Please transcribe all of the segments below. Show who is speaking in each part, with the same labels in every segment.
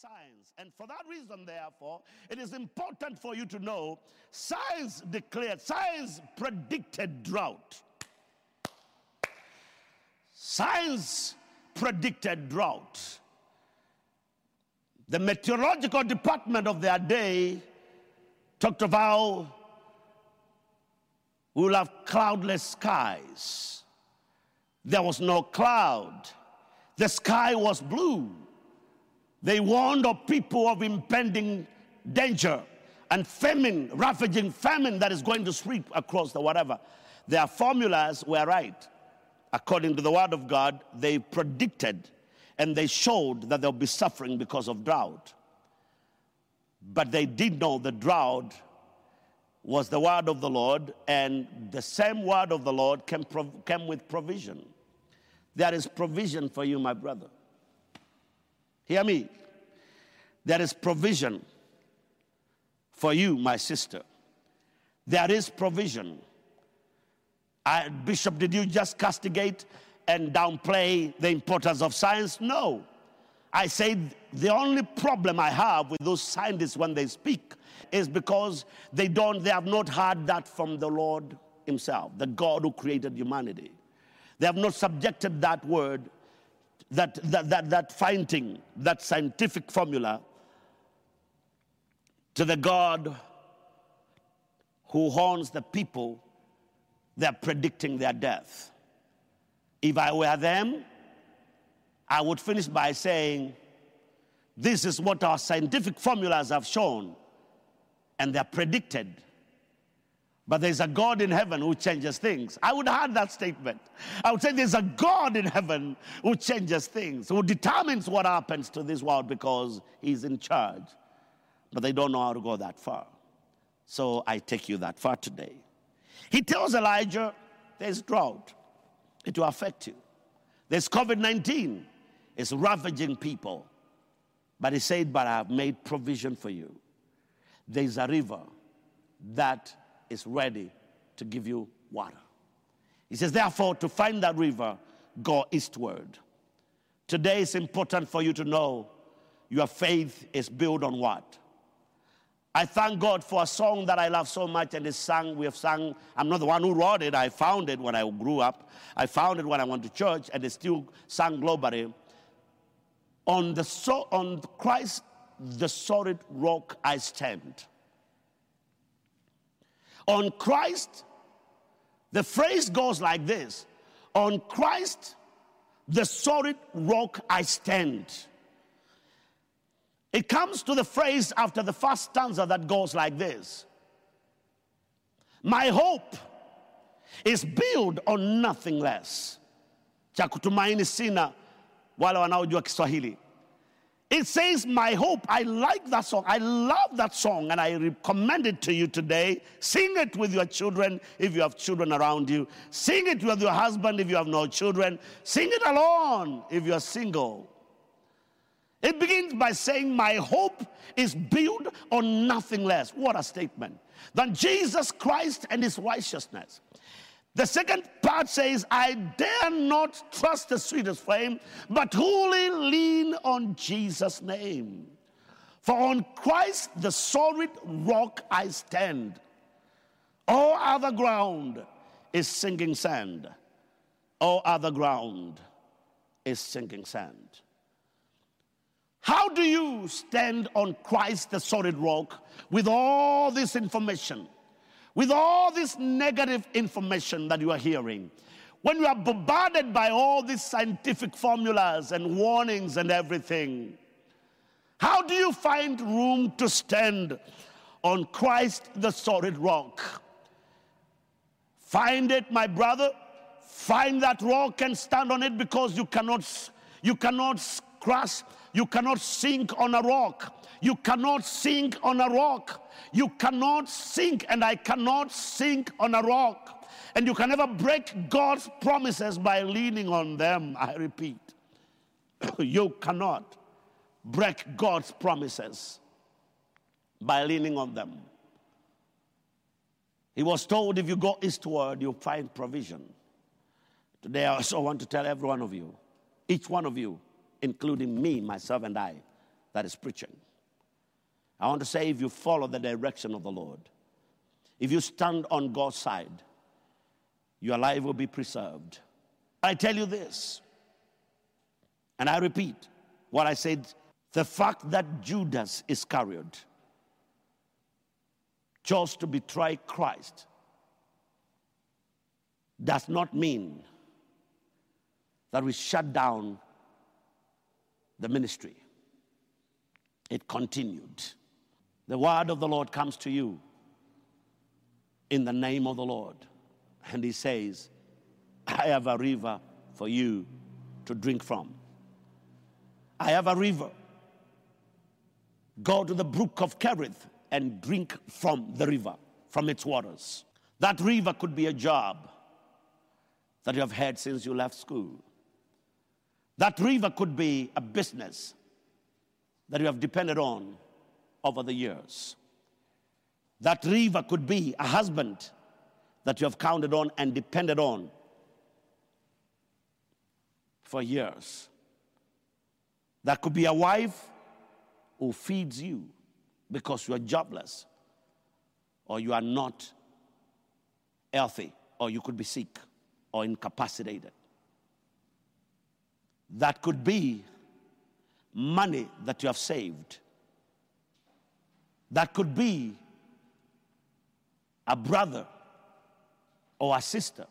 Speaker 1: science. And for that reason, therefore, it is important for you to know science declared, science predicted drought. Science predicted drought. The meteorological department of their day talked of we will have cloudless skies. There was no cloud, the sky was blue. They warned of people of impending danger and famine, ravaging famine that is going to sweep across the whatever. Their formulas were right. According to the word of God, they predicted and they showed that they'll be suffering because of drought. But they did know the drought was the word of the Lord, and the same word of the Lord came, came with provision. There is provision for you, my brother. Hear me. There is provision for you, my sister. There is provision. I, Bishop, did you just castigate and downplay the importance of science? No. I say the only problem I have with those scientists when they speak is because they don't, they have not heard that from the Lord Himself, the God who created humanity. They have not subjected that word that, that, that, that finding, that scientific formula, to the God who haunts the people, they're predicting their death. If I were them, I would finish by saying, This is what our scientific formulas have shown, and they're predicted but there's a God in heaven who changes things. I would add that statement. I would say there's a God in heaven who changes things, who determines what happens to this world because he's in charge. But they don't know how to go that far. So I take you that far today. He tells Elijah, there's drought, it will affect you. There's COVID 19, it's ravaging people. But he said, But I have made provision for you. There's a river that is ready to give you water. He says, therefore, to find that river, go eastward. Today it's important for you to know your faith is built on what? I thank God for a song that I love so much, and it's sung, we have sung. I'm not the one who wrote it, I found it when I grew up. I found it when I went to church, and it's still sung globally. On, the so, on Christ, the solid rock I stand. On Christ, the phrase goes like this On Christ, the solid rock I stand. It comes to the phrase after the first stanza that goes like this My hope is built on nothing less. Cha sina wale wanaojua Kiswahili. It says, My hope. I like that song. I love that song, and I recommend it to you today. Sing it with your children if you have children around you. Sing it with your husband if you have no children. Sing it alone if you're single. It begins by saying, My hope is built on nothing less. What a statement. Than Jesus Christ and his righteousness. The second part says, I dare not trust the sweetest fame, but wholly lean on Jesus' name. For on Christ, the solid rock, I stand. All other ground is sinking sand. All other ground is sinking sand. How do you stand on Christ, the solid rock, with all this information? With all this negative information that you are hearing, when you are bombarded by all these scientific formulas and warnings and everything, how do you find room to stand on Christ, the solid rock? Find it, my brother. Find that rock and stand on it because you cannot, you cannot crash, you cannot sink on a rock. You cannot sink on a rock. You cannot sink, and I cannot sink on a rock. And you can never break God's promises by leaning on them. I repeat, you cannot break God's promises by leaning on them. He was told if you go eastward, you'll find provision. Today, I also want to tell every one of you, each one of you, including me, myself, and I, that is preaching. I want to say if you follow the direction of the Lord, if you stand on God's side, your life will be preserved. I tell you this, and I repeat what I said the fact that Judas Iscariot chose to betray Christ does not mean that we shut down the ministry. It continued. The word of the Lord comes to you in the name of the Lord. And he says, I have a river for you to drink from. I have a river. Go to the brook of Kerith and drink from the river, from its waters. That river could be a job that you have had since you left school. That river could be a business that you have depended on over the years. That river could be a husband that you have counted on and depended on for years. That could be a wife who feeds you because you are jobless or you are not healthy or you could be sick or incapacitated. That could be money that you have saved. That could be a brother or a sister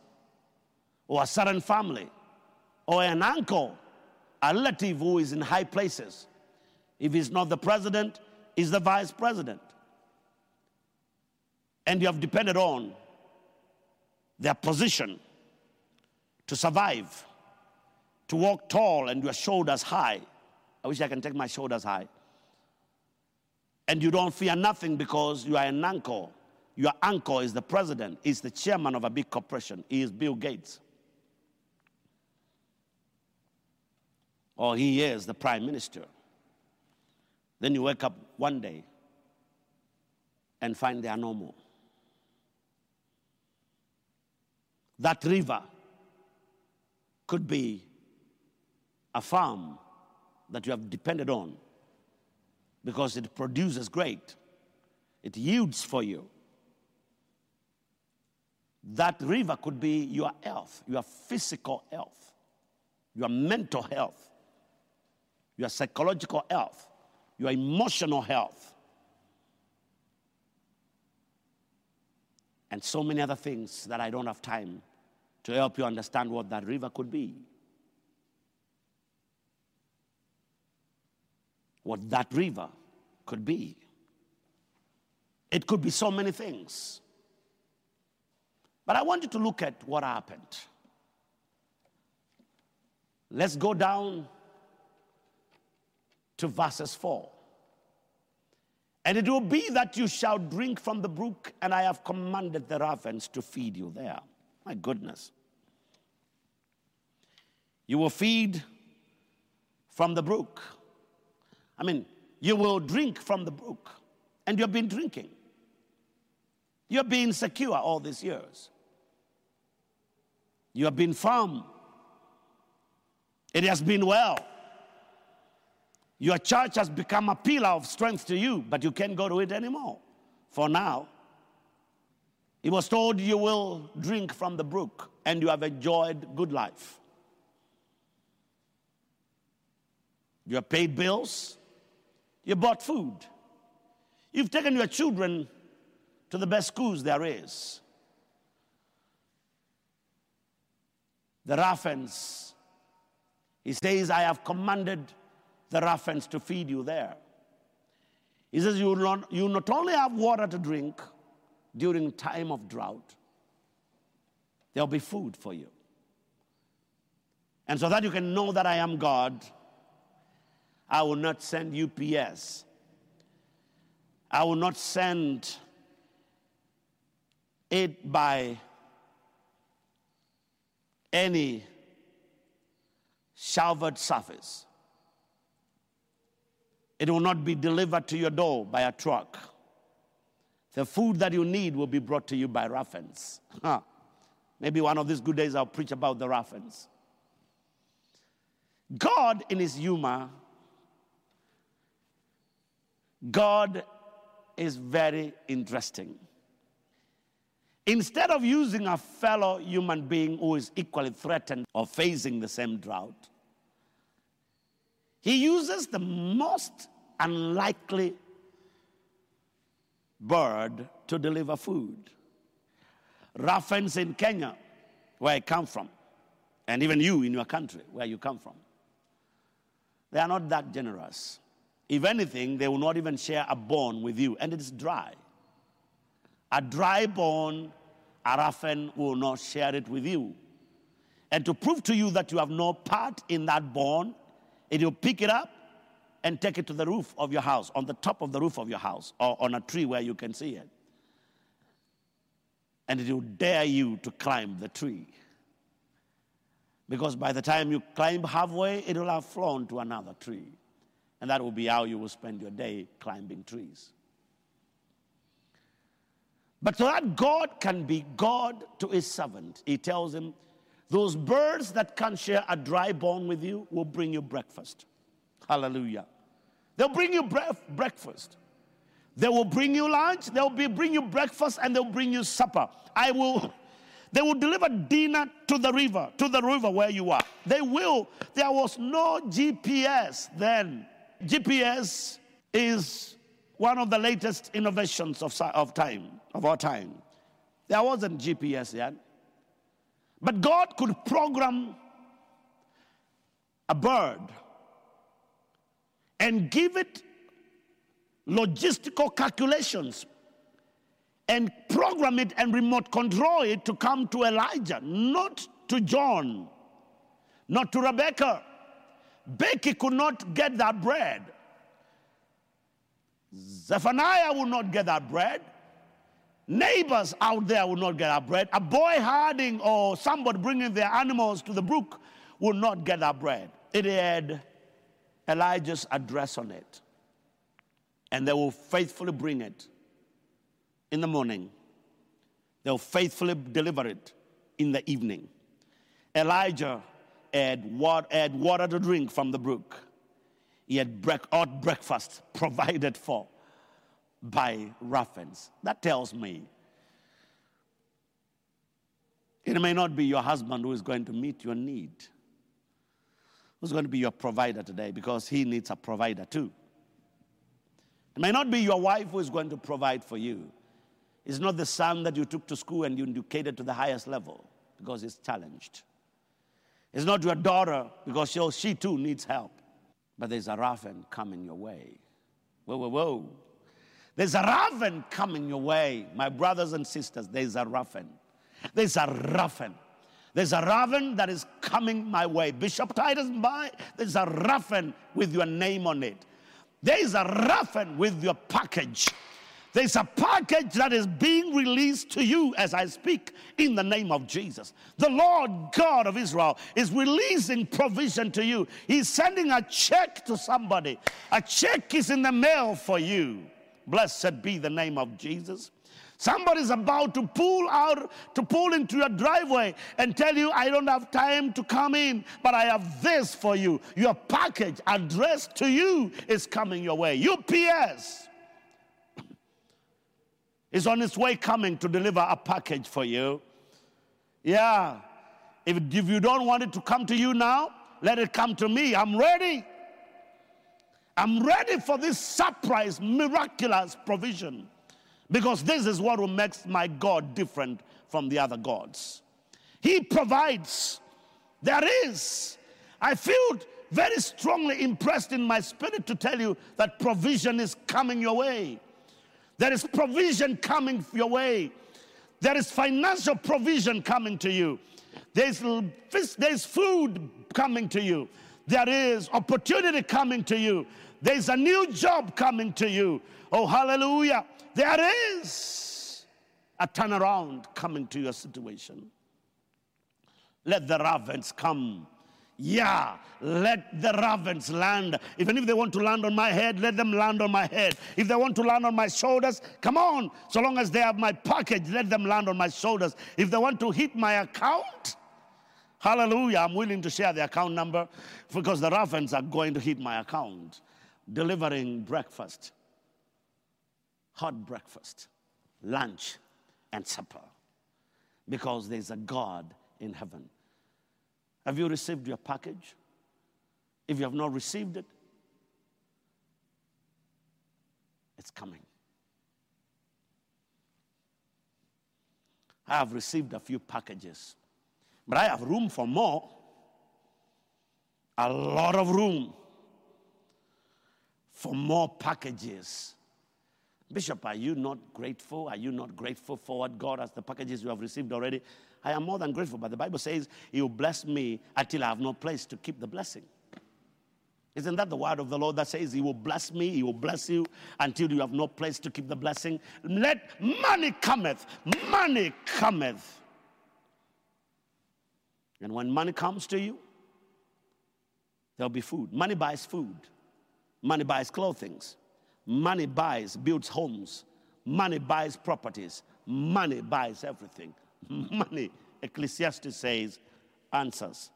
Speaker 1: or a certain family or an uncle, a relative who is in high places. If he's not the president, he's the vice president. And you have depended on their position to survive, to walk tall and your shoulders high. I wish I can take my shoulders high. And you don't fear nothing because you are an uncle. Your uncle is the president, is the chairman of a big corporation. He is Bill Gates. Or he is the prime minister. Then you wake up one day and find they are no more. That river could be a farm that you have depended on because it produces great, it yields for you. That river could be your health, your physical health, your mental health, your psychological health, your emotional health, and so many other things that I don't have time to help you understand what that river could be. What that river could be. It could be so many things. But I want you to look at what happened. Let's go down to verses 4. And it will be that you shall drink from the brook, and I have commanded the ravens to feed you there. My goodness. You will feed from the brook. I mean, you will drink from the brook, and you've been drinking. You've been secure all these years. You have been firm. It has been well. Your church has become a pillar of strength to you, but you can't go to it anymore for now. He was told you will drink from the brook and you have enjoyed good life. You have paid bills. You bought food. You've taken your children to the best schools there is. The ravens, he says, I have commanded the ravens to feed you there. He says, you not, you not only have water to drink during time of drought, there'll be food for you. And so that you can know that I am God, I will not send UPS. I will not send it by any showered surface. It will not be delivered to your door by a truck. The food that you need will be brought to you by ravens. Huh. Maybe one of these good days I'll preach about the ravens. God, in his humor, God is very interesting. Instead of using a fellow human being who is equally threatened or facing the same drought, he uses the most unlikely bird to deliver food. Ruffins in Kenya, where I come from, and even you in your country, where you come from, they are not that generous. If anything, they will not even share a bone with you, and it is dry. A dry bone a Arafen will not share it with you. And to prove to you that you have no part in that bone, it will pick it up and take it to the roof of your house, on the top of the roof of your house, or on a tree where you can see it. And it will dare you to climb the tree. Because by the time you climb halfway, it will have flown to another tree. And that will be how you will spend your day climbing trees. But so that God can be God to his servant, he tells him, Those birds that can share a dry bone with you will bring you breakfast. Hallelujah. They'll bring you breakfast. They will bring you lunch, they'll be, bring you breakfast, and they'll bring you supper. I will, they will deliver dinner to the river, to the river where you are. They will. There was no GPS then. GPS is one of the latest innovations of, of time, of our time. There wasn't GPS yet. But God could program a bird and give it logistical calculations and program it and remote control it to come to Elijah, not to John, not to Rebecca. Becky could not get that bread. Zephaniah will not get that bread. Neighbors out there will not get that bread. A boy herding or somebody bringing their animals to the brook will not get that bread. It had Elijah's address on it. And they will faithfully bring it in the morning. They'll faithfully deliver it in the evening. Elijah had water, had water to drink from the brook. He had break, hot breakfast provided for by Ruffins. That tells me it may not be your husband who is going to meet your need, who's going to be your provider today because he needs a provider too. It may not be your wife who is going to provide for you. It's not the son that you took to school and you educated to the highest level because he's challenged. It's not your daughter because she, she too needs help. But there's a raven coming your way. Whoa, whoa, whoa. There's a raven coming your way. My brothers and sisters, there's a raven. There's a raven. There's a raven that is coming my way. Bishop Titus by, there's a raven with your name on it. There's a raven with your package. There's a package that is being released to you as I speak in the name of Jesus. The Lord God of Israel is releasing provision to you. He's sending a check to somebody. A check is in the mail for you. Blessed be the name of Jesus. Somebody's about to pull out, to pull into your driveway and tell you, I don't have time to come in, but I have this for you. Your package addressed to you is coming your way. UPS is on its way coming to deliver a package for you. Yeah. If, if you don't want it to come to you now, let it come to me. I'm ready. I'm ready for this surprise, miraculous provision because this is what will make my God different from the other gods. He provides. There is. I feel very strongly impressed in my spirit to tell you that provision is coming your way. There is provision coming your way. There is financial provision coming to you. There's, there's food coming to you. There is opportunity coming to you. There's a new job coming to you. Oh, hallelujah. There is a turnaround coming to your situation. Let the ravens come yeah, let the ravens land. Even if they want to land on my head, let them land on my head. If they want to land on my shoulders, come on. So long as they have my package, let them land on my shoulders. If they want to hit my account, hallelujah, I'm willing to share the account number because the ravens are going to hit my account, delivering breakfast hot breakfast, lunch, and supper because there's a God in heaven. Have you received your package? If you have not received it, it's coming. I have received a few packages, but I have room for more. A lot of room for more packages. Bishop, are you not grateful? Are you not grateful for what God has, the packages you have received already? I am more than grateful, but the Bible says He will bless me until I have no place to keep the blessing. Isn't that the word of the Lord that says He will bless me, He will bless you until you have no place to keep the blessing? Let money cometh, money cometh. And when money comes to you, there'll be food. Money buys food, money buys clothing, Money buys, builds homes. Money buys properties. Money buys everything. Money, Ecclesiastes says, answers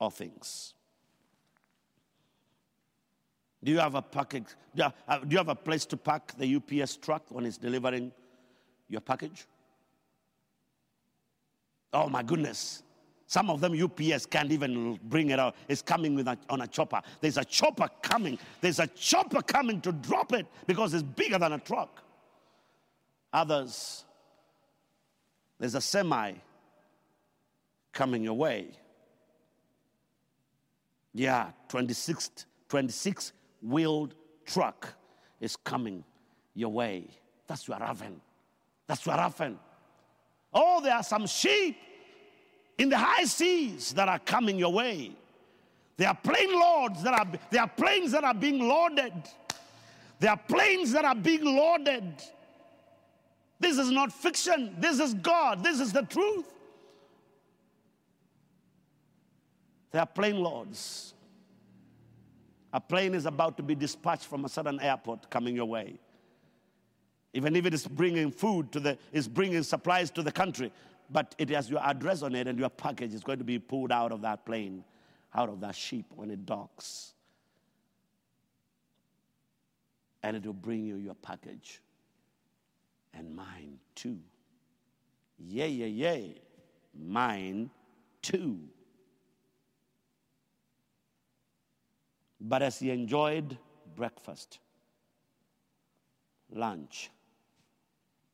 Speaker 1: all things. Do you have a package? Do you uh, you have a place to park the UPS truck when it's delivering your package? Oh my goodness. Some of them UPS can't even bring it out. It's coming with a, on a chopper. There's a chopper coming. There's a chopper coming to drop it because it's bigger than a truck. Others, there's a semi coming your way. Yeah, 26, 26 wheeled truck is coming your way. That's your raven. That's your raven. Oh, there are some sheep in the high seas that are coming your way. There are plane lords that are there are planes that are being loaded. There are planes that are being loaded. This is not fiction. This is God. This is the truth. There are plane lords. A plane is about to be dispatched from a certain airport coming your way. Even if it is bringing food to the, is bringing supplies to the country, but it has your address on it and your package is going to be pulled out of that plane, out of that ship when it docks. And it will bring you your package. And mine too. Yay, yay, yay. Mine too. But as he enjoyed breakfast, lunch,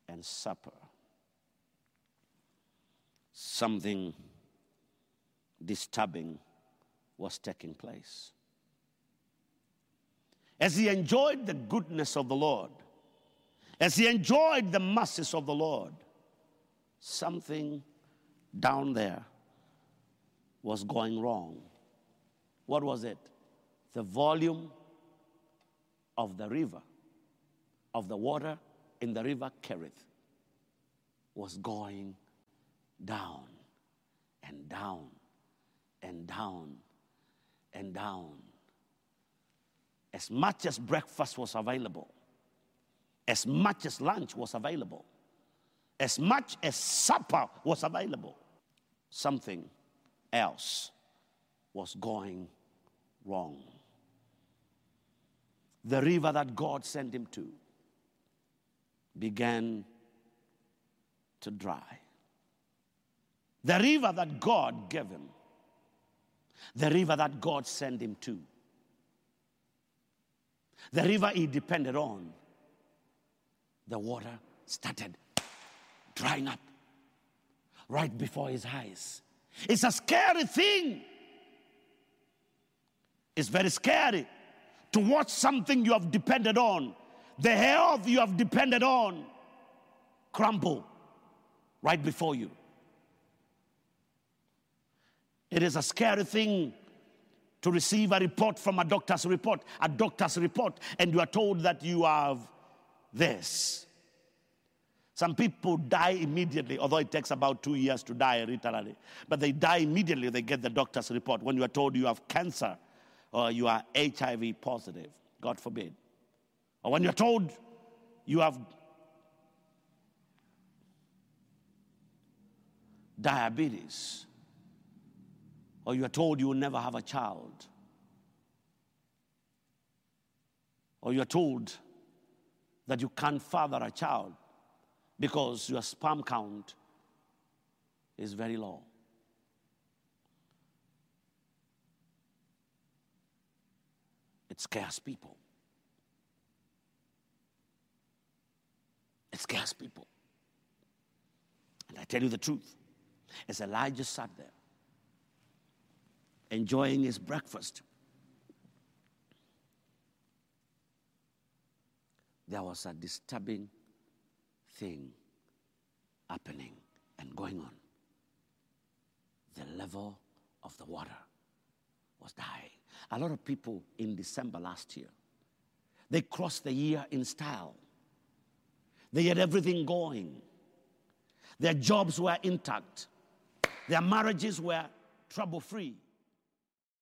Speaker 1: and supper, something disturbing was taking place. As he enjoyed the goodness of the Lord, as he enjoyed the mercies of the Lord, something down there was going wrong. What was it? The volume of the river, of the water in the river Kerith, was going down and down and down and down. As much as breakfast was available, as much as lunch was available, as much as supper was available, something else was going wrong. The river that God sent him to began to dry. The river that God gave him, the river that God sent him to, the river he depended on, the water started drying up right before his eyes. It's a scary thing. It's very scary to watch something you have depended on, the health you have depended on, crumble right before you. It is a scary thing to receive a report from a doctor's report, a doctor's report, and you are told that you have this. Some people die immediately, although it takes about two years to die literally. But they die immediately, they get the doctor's report when you are told you have cancer or you are HIV positive, God forbid. Or when you're told you have diabetes or you are told you will never have a child, or you are told that you can't father a child because your sperm count is very low. It scares people. It scares people. And I tell you the truth, as Elijah sat there, enjoying his breakfast, there was a disturbing thing happening and going on. The level of the water was dying. A lot of people in December last year, they crossed the year in style. They had everything going. Their jobs were intact. Their marriages were trouble free.